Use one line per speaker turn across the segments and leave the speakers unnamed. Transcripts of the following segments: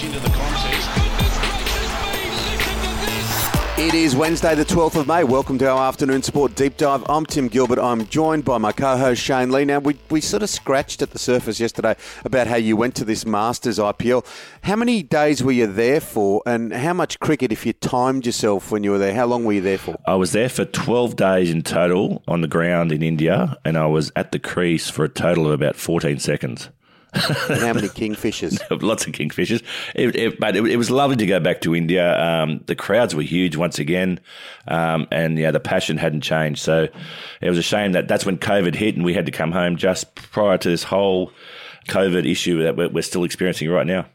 much into the contest.
It is Wednesday, the 12th of May. Welcome to our afternoon sport deep dive. I'm Tim Gilbert. I'm joined by my co host Shane Lee. Now, we, we sort of scratched at the surface yesterday about how you went to this Masters IPL. How many days were you there for, and how much cricket, if you timed yourself when you were there, how long were you there for?
I was there for 12 days in total on the ground in India, and I was at the crease for a total of about 14 seconds.
and how many kingfishers?
Lots of kingfishers. It, it, but it, it, was lovely to go back to India. Um, the crowds were huge once again, um, and yeah, the passion hadn't changed. So it was a shame that that's when COVID hit, and we had to come home just prior to this whole COVID issue that we're, we're still experiencing right now.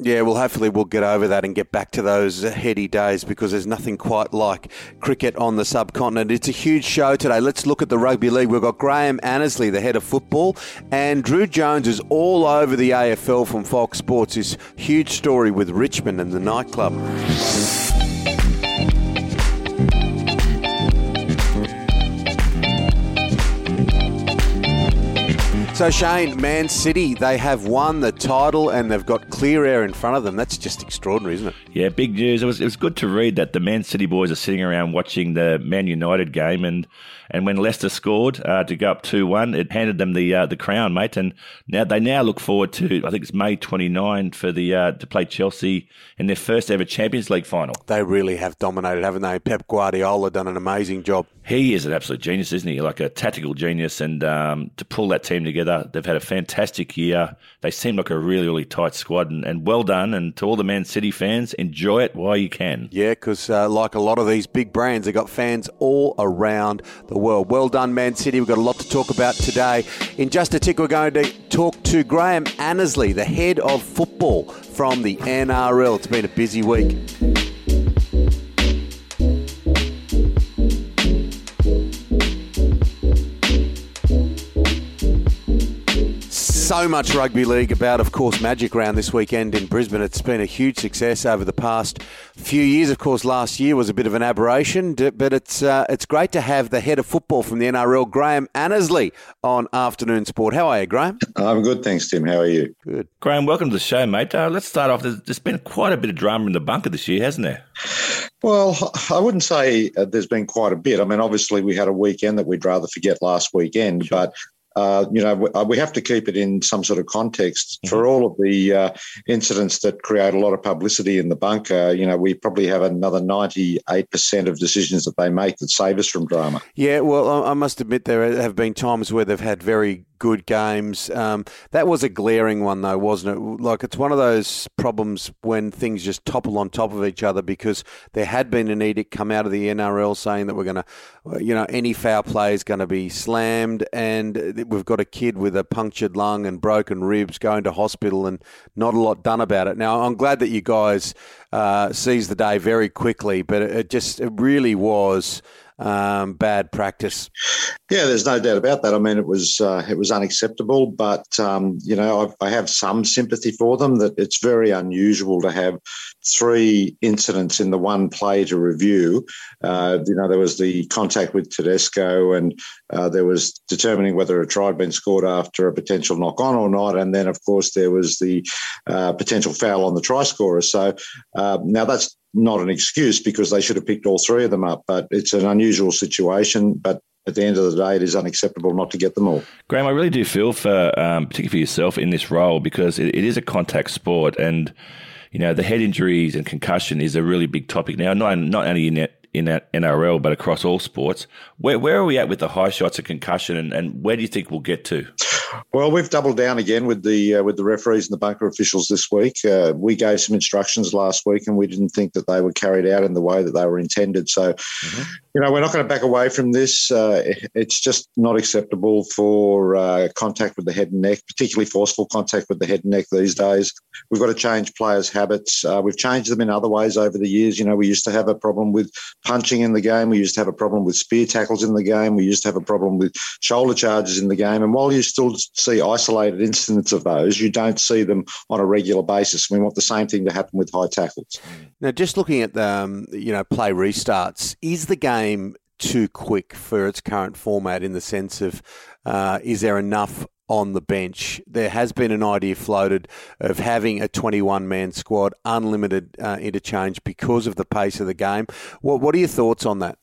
Yeah, well, hopefully we'll get over that and get back to those heady days because there's nothing quite like cricket on the subcontinent. It's a huge show today. Let's look at the rugby league. We've got Graham Annesley, the head of football, and Drew Jones is all over the AFL from Fox Sports. His huge story with Richmond and the nightclub. So, Shane, Man City, they have won the title and they've got clear air in front of them. That's just extraordinary, isn't it?
Yeah, big news. It was, it was good to read that the Man City boys are sitting around watching the Man United game and and when Leicester scored uh, to go up two one, it handed them the uh, the crown, mate. And now they now look forward to I think it's May 29 for the uh, to play Chelsea in their first ever Champions League final.
They really have dominated, haven't they? Pep Guardiola done an amazing job.
He is an absolute genius, isn't he? Like a tactical genius, and um, to pull that team together, they've had a fantastic year. They seem like a really, really tight squad, and, and well done. And to all the Man City fans, enjoy it while you can.
Yeah, because uh, like a lot of these big brands, they've got fans all around the world. Well done, Man City. We've got a lot to talk about today. In just a tick, we're going to talk to Graham Annesley, the head of football from the NRL. It's been a busy week. So much rugby league about, of course, Magic Round this weekend in Brisbane. It's been a huge success over the past few years. Of course, last year was a bit of an aberration, but it's uh, it's great to have the head of football from the NRL, Graham Annesley, on Afternoon Sport. How are you, Graham?
I'm good, thanks, Tim. How are you?
Good.
Graham, welcome to the show, mate. Uh, let's start off. There's, there's been quite a bit of drama in the bunker this year, hasn't there?
Well, I wouldn't say uh, there's been quite a bit. I mean, obviously, we had a weekend that we'd rather forget last weekend, sure. but uh, you know, uh, we have to keep it in some sort of context. Mm-hmm. For all of the uh, incidents that create a lot of publicity in the bunker, you know, we probably have another 98% of decisions that they make that save us from drama.
Yeah, well, I must admit there have been times where they've had very good games. Um, that was a glaring one, though, wasn't it? Like, it's one of those problems when things just topple on top of each other because there had been an edict come out of the NRL saying that we're going to, you know, any foul play is going to be slammed. And we've got a kid with a punctured lung and broken ribs going to hospital and not a lot done about it. Now, I'm glad that you guys uh, seized the day very quickly, but it just, it really was um, bad practice.
Yeah, there's no doubt about that. I mean, it was uh, it was unacceptable, but um, you know, I've, I have some sympathy for them. That it's very unusual to have three incidents in the one play to review. Uh, you know, there was the contact with Tedesco, and uh, there was determining whether a try had been scored after a potential knock on or not, and then of course there was the uh, potential foul on the try scorer. So uh, now that's not an excuse because they should have picked all three of them up, but it's an unusual situation. But at the end of the day, it is unacceptable not to get them all.
Graham, I really do feel for, um, particularly for yourself in this role, because it, it is a contact sport, and you know the head injuries and concussion is a really big topic now. Not not only in in NRL, but across all sports. Where where are we at with the high shots of concussion, and, and where do you think we'll get to?
Well, we've doubled down again with the uh, with the referees and the bunker officials this week. Uh, we gave some instructions last week, and we didn't think that they were carried out in the way that they were intended. So, mm-hmm. you know, we're not going to back away from this. Uh, it's just not acceptable for uh, contact with the head and neck, particularly forceful contact with the head and neck these days. We've got to change players' habits. Uh, we've changed them in other ways over the years. You know, we used to have a problem with punching in the game. We used to have a problem with spear tackles in the game. We used to have a problem with shoulder charges in the game. And while you still see isolated incidents of those. You don't see them on a regular basis. We want the same thing to happen with high tackles.
Now, just looking at the um, you know play restarts, is the game too quick for its current format in the sense of uh, is there enough on the bench. There has been an idea floated of having a 21 man squad, unlimited uh, interchange because of the pace of the game. What, what are your thoughts on that?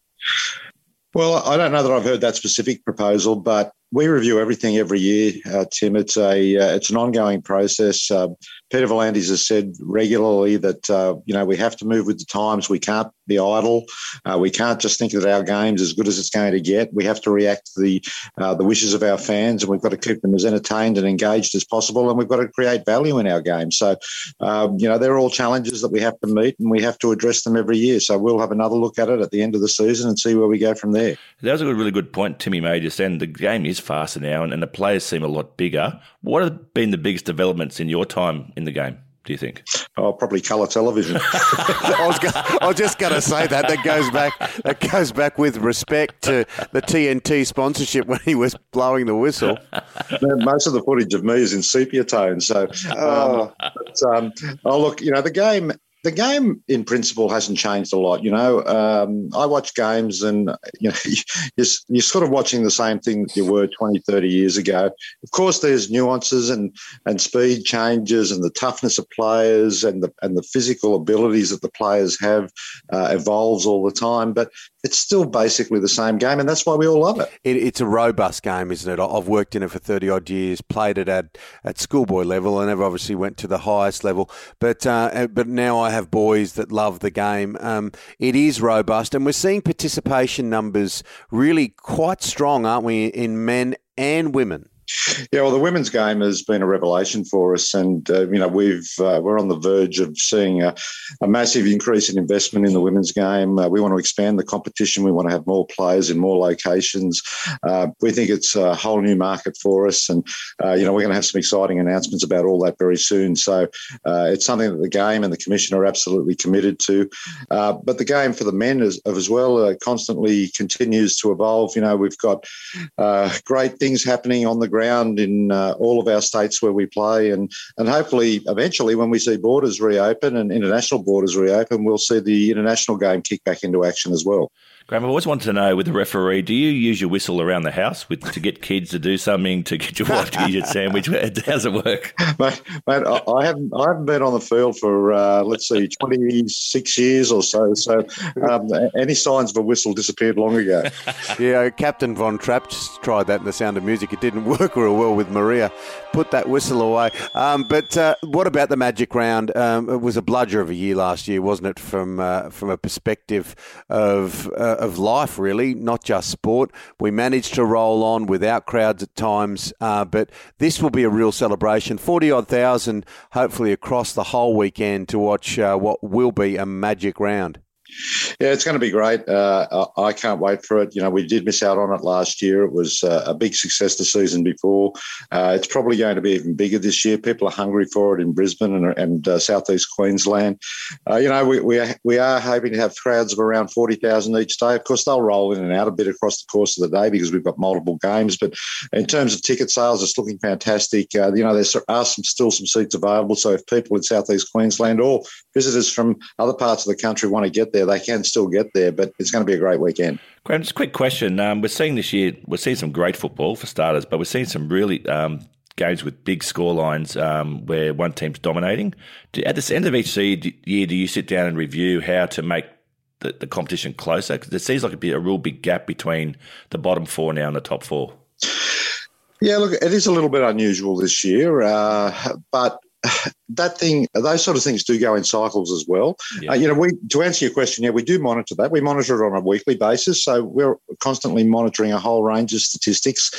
Well, I don't know that I've heard that specific proposal, but we review everything every year, uh, Tim. It's a uh, it's an ongoing process. Uh, Peter V'landys has said regularly that uh, you know we have to move with the times. We can't be idle. Uh, we can't just think that our game's as good as it's going to get. We have to react to the uh, the wishes of our fans, and we've got to keep them as entertained and engaged as possible. And we've got to create value in our game. So um, you know they're all challenges that we have to meet, and we have to address them every year. So we'll have another look at it at the end of the season and see where we go from there.
That was a really good point Timmy made just then. The game is faster now, and, and the players seem a lot bigger. What have been the biggest developments in your time in the game? Do you think?
Oh, probably colour television.
I, was go- I was just going to say that. That goes back. That goes back with respect to the TNT sponsorship when he was blowing the whistle.
Most of the footage of me is in sepia tone. So, um, but, um, oh look, you know the game the game in principle hasn't changed a lot. You know, um, I watch games and, you know, you're, you're, sort of watching the same thing that you were 20, 30 years ago. Of course, there's nuances and, and speed changes and the toughness of players and the, and the physical abilities that the players have uh, evolves all the time. But it's still basically the same game, and that's why we all love it.
it. It's a robust game, isn't it? I've worked in it for 30 odd years, played it at, at schoolboy level, and I've obviously went to the highest level. But, uh, but now I have boys that love the game. Um, it is robust, and we're seeing participation numbers really quite strong, aren't we, in men and women?
Yeah, well, the women's game has been a revelation for us, and uh, you know we've uh, we're on the verge of seeing a, a, massive increase in investment in the women's game. Uh, we want to expand the competition. We want to have more players in more locations. Uh, we think it's a whole new market for us, and uh, you know we're going to have some exciting announcements about all that very soon. So uh, it's something that the game and the commission are absolutely committed to. but the game for the men as, as well constantly continues to evolve. You know we've got great things happening on the ground around in uh, all of our states where we play, and and hopefully eventually when we see borders reopen and international borders reopen, we'll see the international game kick back into action as well.
Graham, I always wanted to know with the referee, do you use your whistle around the house with to get kids to do something, to get your wife to eat a sandwich? How does it work?
Mate, mate, I haven't I haven't been on the field for uh, let's see, twenty six years or so. So um, any signs of a whistle disappeared long ago.
yeah, Captain Von Trapp just tried that in The Sound of Music. It didn't work real well with Maria. Put that whistle away. Um, but uh, what about the Magic Round? Um, it was a bludger of a year last year, wasn't it? From uh, from a perspective of uh, of life, really, not just sport. We managed to roll on without crowds at times, uh, but this will be a real celebration. 40 odd thousand, hopefully, across the whole weekend to watch uh, what will be a magic round.
Yeah, it's going to be great. Uh, I can't wait for it. You know, we did miss out on it last year. It was uh, a big success the season before. Uh, it's probably going to be even bigger this year. People are hungry for it in Brisbane and, and uh, southeast Queensland. Uh, you know, we, we are, we are hoping to have crowds of around 40,000 each day. Of course, they'll roll in and out a bit across the course of the day because we've got multiple games. But in terms of ticket sales, it's looking fantastic. Uh, you know, there are some, still some seats available. So if people in southeast Queensland or visitors from other parts of the country want to get there. They can still get there, but it's going to be a great weekend.
Graham, just a quick question. Um, we're seeing this year, we're seeing some great football for starters, but we're seeing some really um, games with big score lines um, where one team's dominating. At the end of each year, do you sit down and review how to make the, the competition closer? Because there seems like a, a real big gap between the bottom four now and the top four.
Yeah, look, it is a little bit unusual this year, uh, but that thing, those sort of things do go in cycles as well. Yeah. Uh, you know, we to answer your question, yeah, we do monitor that. We monitor it on a weekly basis, so we're constantly monitoring a whole range of statistics,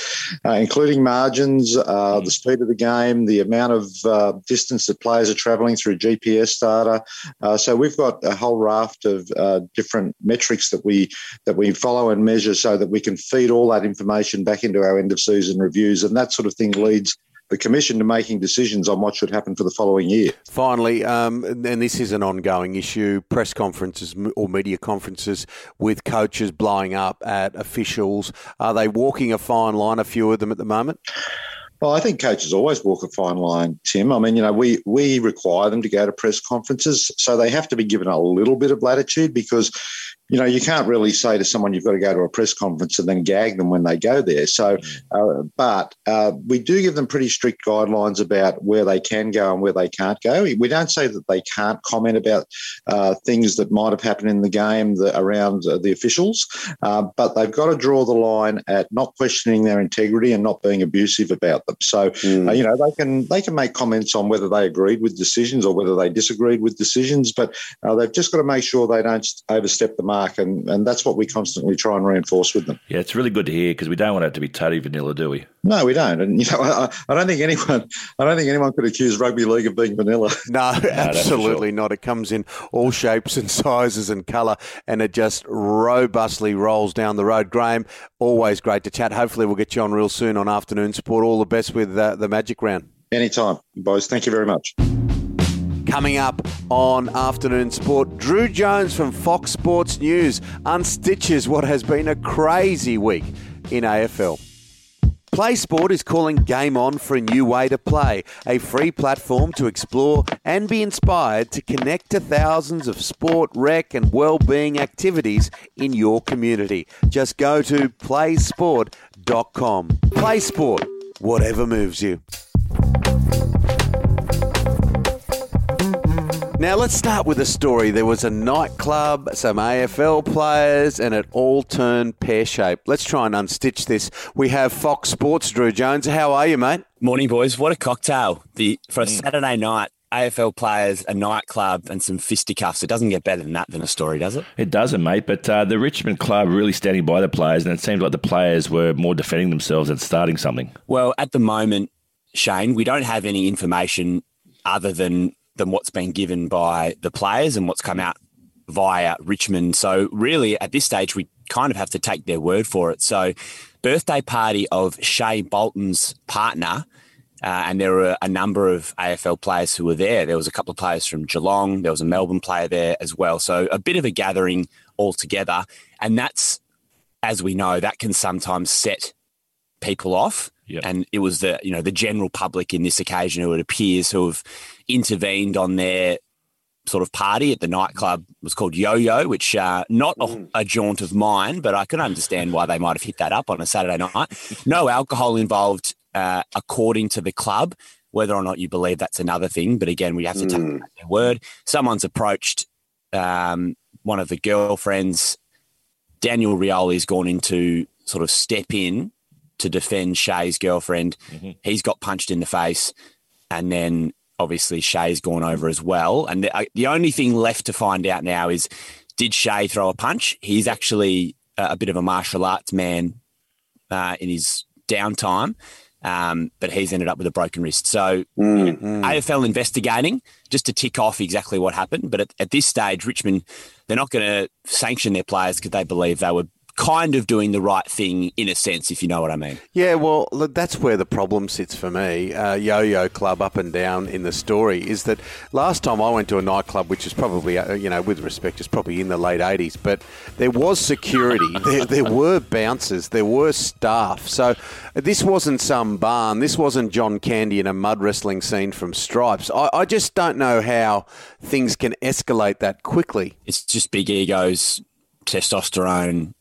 uh, including margins, uh, mm. the speed of the game, the amount of uh, distance that players are travelling through GPS data. Uh, so we've got a whole raft of uh, different metrics that we that we follow and measure, so that we can feed all that information back into our end of season reviews, and that sort of thing leads the Commission to making decisions on what should happen for the following year.
Finally, um, and this is an ongoing issue press conferences or media conferences with coaches blowing up at officials. Are they walking a fine line, a few of them at the moment?
Well, I think coaches always walk a fine line, Tim. I mean, you know, we we require them to go to press conferences, so they have to be given a little bit of latitude because you know, you can't really say to someone you've got to go to a press conference and then gag them when they go there. So, uh, but uh, we do give them pretty strict guidelines about where they can go and where they can't go. We don't say that they can't comment about uh, things that might have happened in the game that, around uh, the officials, uh, but they've got to draw the line at not questioning their integrity and not being abusive about them. So, mm. you know, they can they can make comments on whether they agreed with decisions or whether they disagreed with decisions, but they've just got to make sure they don't overstep the mark mark, and, and that's what we constantly try and reinforce with them.
Yeah, it's really good to hear because we don't want it to be totally vanilla, do we?
No, we don't. And you know, I, I, don't think anyone, I don't think anyone could accuse rugby league of being vanilla.
No, no absolutely sure. not. It comes in all shapes and sizes and colour, and it just robustly rolls down the road. Graham, always great to chat. Hopefully, we'll get you on real soon on afternoon sport. All the best with uh, the Magic Round.
Anytime, boys. Thank you very much.
Coming up on Afternoon Sport, Drew Jones from Fox Sports News unstitches what has been a crazy week in AFL. Play Sport is calling Game On for a new way to play, a free platform to explore and be inspired to connect to thousands of sport, rec, and well-being activities in your community. Just go to playsport.com. Play Sport, whatever moves you. Now, let's start with a story. There was a nightclub, some AFL players, and it all turned pear shaped. Let's try and unstitch this. We have Fox Sports, Drew Jones. How are you, mate?
Morning, boys. What a cocktail. The For a mm. Saturday night, AFL players, a nightclub, and some fisticuffs. It doesn't get better than that than a story, does it?
It doesn't, mate. But uh, the Richmond club really standing by the players, and it seems like the players were more defending themselves than starting something.
Well, at the moment, Shane, we don't have any information other than than what's been given by the players and what's come out via Richmond. So really, at this stage, we kind of have to take their word for it. So, birthday party of Shai Bolton's partner. Uh, and there were a number of AFL players who were there. There was a couple of players from Geelong. There was a Melbourne player there as well. So a bit of a gathering altogether. And that's, as we know, that can sometimes set people off. Yep. And it was the you know the general public in this occasion who it appears who have intervened on their sort of party at the nightclub it was called Yo Yo, which uh, not mm. a, a, jaunt of mine, but I can understand why they might have hit that up on a Saturday night. No alcohol involved, uh, according to the club. Whether or not you believe that's another thing, but again, we have to mm. take their word. Someone's approached um, one of the girlfriends. Daniel Rioli's gone into sort of step in to defend Shai's girlfriend. Mm-hmm. He's got punched in the face, and then obviously Shai's gone over as well. And the, uh, the only thing left to find out now is did Shai throw a punch? He's actually a, a bit of a martial arts man uh, in his downtime. Um, but he's ended up with a broken wrist. So mm-hmm. AFL investigating just to tick off exactly what happened. But at, at this stage, Richmond, they're not going to sanction their players because they believe they were kind of doing the right thing in a sense, if you know what I mean.
Yeah, well, that's where the problem sits for me. Uh, Yo-Yo Club up and down in the story is that last time I went to a nightclub, which is probably, uh, you know, with respect, is probably in the late 80s, but there was security, there, there were bouncers, there were staff. So this wasn't some barn, this wasn't John Candy in a mud wrestling scene from Stripes. I, I just don't know how things can escalate that quickly.
It's just big egos, testosterone,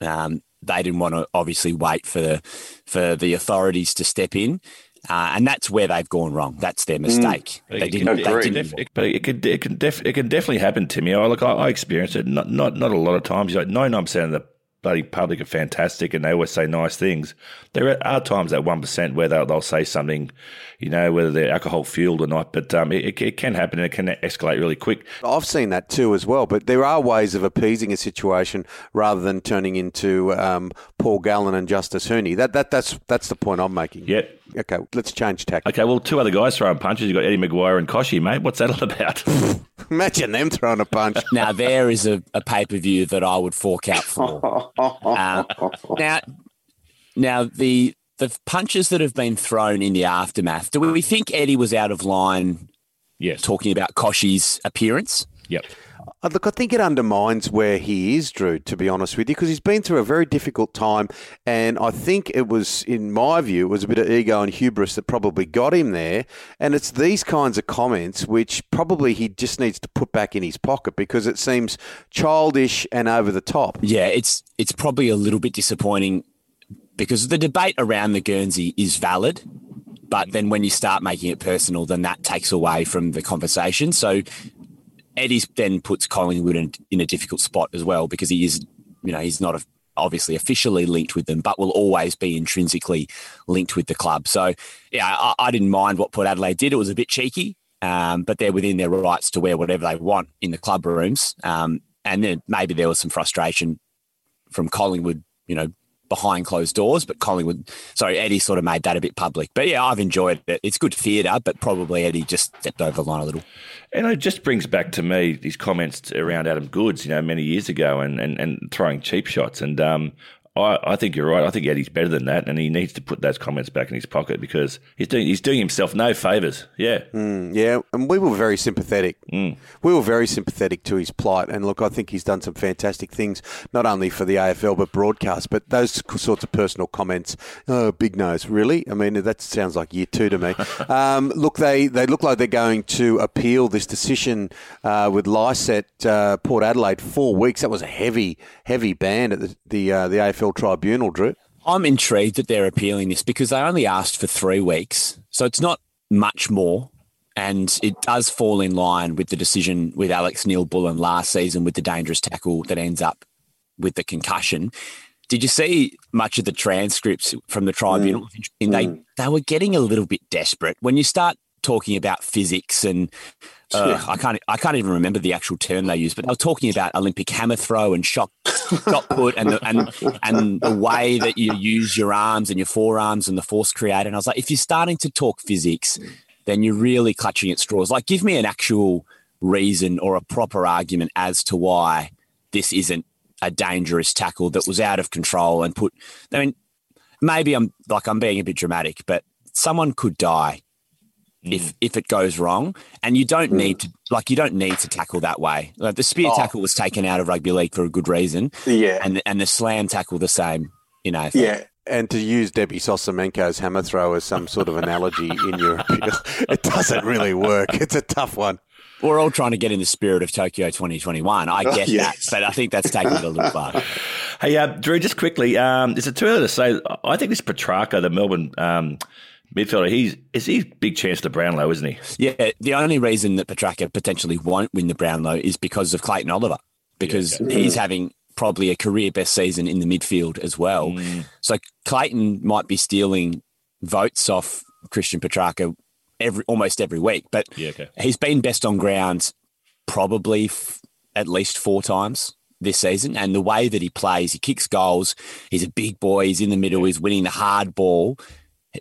um, they didn't want to obviously wait for the, for the authorities to step in. Uh, and that's where they've gone wrong. That's their mm. mistake.
Mm. They didn't. They didn't. It, but it can, it can, def, it can definitely happen to me. I look, I, I experienced it. Not, not, not a lot of times. Like ninety nine percent of the bloody public are fantastic and they always say nice things. There are times that 1% where they'll, they'll say something, you know, whether they're alcohol fueled or not, but um, it, it, can happen and it can escalate really quick.
I've seen that too as well, but there are ways of appeasing a situation rather than turning into um, Paul Gallen and Justis Huni. That, that, that's, that's the point I'm making.
Yeah.
Okay, let's change tack.
Okay, well, two other guys throwing punches. You've got Eddie McGuire and Kochie, mate. What's that all about?
Imagine them throwing a punch.
Now, there is a, a pay per view that I would fork out for. uh, now, now the the punches that have been thrown in the aftermath. Do we think Eddie was out of line?
Yes.
Talking about Kochie's appearance.
Yep.
Uh, Look, I think it undermines where he is, Drew, to be honest with you, because he's been through a very difficult time. And I think it was, in my view, it was a bit of ego and hubris that probably got him there. And it's these kinds of comments which probably he just needs to put back in his pocket because it seems childish and over the top.
Yeah, it's it's probably a little bit disappointing because the debate around the Guernsey is valid, but then when you start making it personal, then that takes away from the conversation. So Eddie then puts Collingwood in, in a difficult spot as well because he is, you know, he's not a, obviously officially linked with them, but will always be intrinsically linked with the club. So yeah, I, I didn't mind what Port Adelaide did. It was a bit cheeky, um, but they're within their rights to wear whatever they want in the club rooms. Um, and then maybe there was some frustration from Collingwood, you know, behind closed doors, but Collingwood, sorry, Eddie sort of made that a bit public. But yeah, I've enjoyed it. It's good theatre, but probably Eddie just stepped over the line a little.
And it just brings back to me these comments around Adam Goodes, you know, many years ago and, and, and throwing cheap shots. And um, I, I think you're right. I think Eddie's better than that, and he needs to put those comments back in his pocket because he's doing he's doing himself no favours. Yeah,
Mm, yeah, and we were very sympathetic.
Mm.
We were very sympathetic to his plight, and look, I think he's done some fantastic things, not only for the AFL but broadcast. But those sorts of personal comments, oh, big nose, really? I mean, that sounds like year two to me. um, look, they they look like they're going to appeal this decision uh, with Lycett uh, Port Adelaide four weeks. That was a heavy, heavy ban at the the, uh, the AFL tribunal, Drew.
I'm intrigued that they're appealing this because they only asked for three weeks. So it's not much more. And it does fall in line with the decision with Alex Neal-Bullen last season with the dangerous tackle that ends up with the concussion. Did you see much of the transcripts from the tribunal? Mm. And they, mm. they were getting a little bit desperate. When you start talking about physics and uh, I can't I can't even remember the actual term they used, but they were talking about Olympic hammer throw and shot shot put and the, and and the way that you use your arms and your forearms and the force created. And I was like, if you're starting to talk physics, then you're really clutching at straws. Like, give me an actual reason or a proper argument as to why this isn't a dangerous tackle that was out of control and put. I mean, maybe I'm like I'm being a bit dramatic, but someone could die if if it goes wrong, and you don't need to like you don't need to tackle that way. Like the spear
Oh.
tackle was taken out of rugby league for a good reason,
Yeah,
and the, and the slam tackle the same. You know,
Yeah. And to use Debbie Sosimenko's hammer throw as some sort of analogy in your appeal, it doesn't really work. It's a tough one.
we're all trying to get in the spirit of Tokyo 2021. I get
yes.
that, but I think that's taking it a little far.
Hey, uh, Drew, just quickly, um, is it too early to say? I think this Petracca, the Melbourne um, midfielder, he's is he big chance to Brownlow, isn't he?
Yeah, the only reason that Petracca potentially won't win the Brownlow is because of Clayton Oliver, because he's having probably a career best season in the midfield as well. Mm. So Clayton might be stealing votes off Christian Petracca every almost every week, but
Yeah, okay.
he's been best on ground probably f- at least four times this season. And the way that he plays, he kicks goals. He's a big boy. He's in the middle. He's winning the hard ball.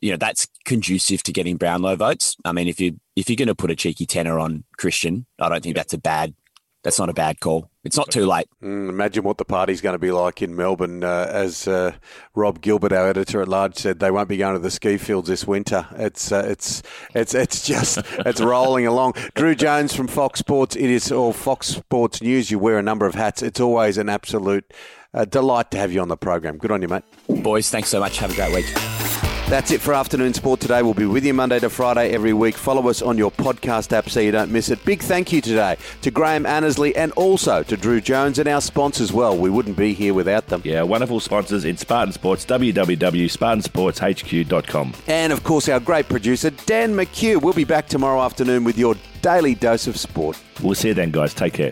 You know that's conducive to getting Brownlow votes. I mean, if you if you're going to put a cheeky tenner on Christian, I don't think that's a bad. That's not a bad call. It's not too late.
Mm, imagine what the party's going to be like in Melbourne. Uh, as uh, Rob Gilbert, our editor at large, said, they won't be going to the ski fields this winter. It's uh, it's it's it's just it's rolling along. Drew Jones from Fox Sports. It is all Fox Sports News. You wear a number of hats. It's always an absolute uh, delight to have you on the program. Good on you, mate.
Boys, thanks so much. Have a great week.
That's it for Afternoon Sport today. We'll be with you Monday to Friday every week. Follow us on your podcast app so you don't miss it. Big thank you today to Graham Annesley and also to Drew Jones and our sponsors. Well, we wouldn't be here without them.
Yeah, wonderful sponsors in Spartan Sports, www.spartansportshq.com.
And of course, our great producer, Dan McHugh. We'll be back tomorrow afternoon with your daily dose of sport.
We'll see you then, guys. Take care.